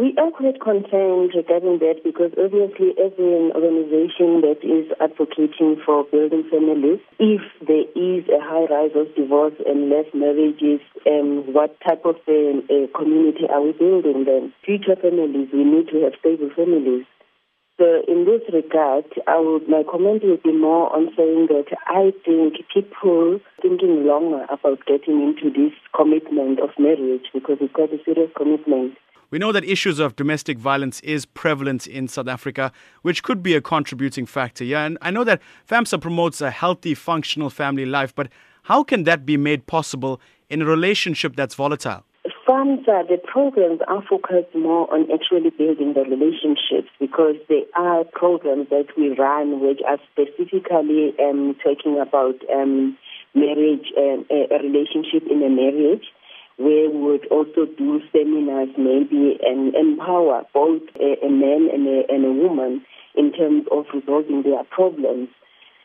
We are quite concerned regarding that because obviously as an organization that is advocating for building families, if there is a high rise of divorce and less marriages, um, what type of a, a community are we building then? Future families, we need to have stable families. So in this regard, I would, my comment would be more on saying that I think people thinking longer about getting into this commitment of marriage because it's quite a serious commitment. We know that issues of domestic violence is prevalent in South Africa, which could be a contributing factor. Yeah, and I know that FAMSA promotes a healthy, functional family life, but how can that be made possible in a relationship that's volatile? FAMSA, the programs are focused more on actually building the relationships because they are programs that we run which are specifically um, talking about um, marriage and uh, a relationship in a marriage where we would also do seminars maybe and empower both a, a man and a, and a woman in terms of resolving their problems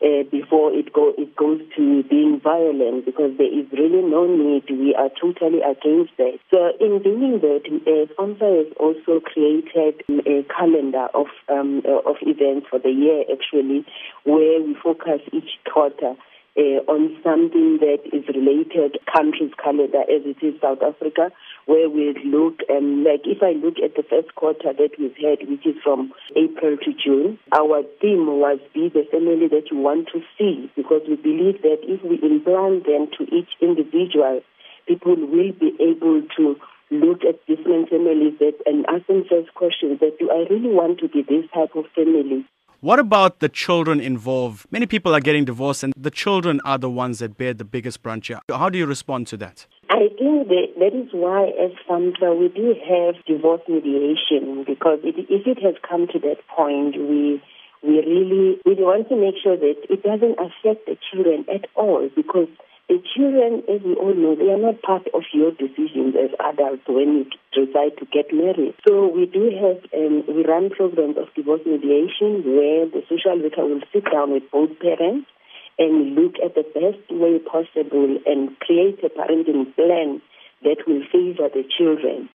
uh, before it go it goes to being violent because there is really no need. We are totally against that. So in doing that, uh, FAMSA has also created a calendar of um, uh, of events for the year actually, where we focus each quarter uh, on something that is related countries calendar as it is South Africa, where we look and um, like if I look at the first quarter that we've had, which is from April to June, our theme was be the family that you want to see because we believe that if we implant them to each individual, people will be able to look at different families that and ask themselves questions that do I really want to be this type of family? What about the children involved? Many people are getting divorced, and the children are the ones that bear the biggest brunt here. How do you respond to that? I think that, that is why, as FAMSA, we do have divorce mediation because it, if it has come to that point, we we really we want to make sure that it doesn't affect the children at all because the children, as we all know, they are not part of your decisions as adults when you decide to get married. So we do have, um, we run programs of divorce mediation where the social worker will sit down with both parents and look at the best way possible and create a parenting plan that will favor the children.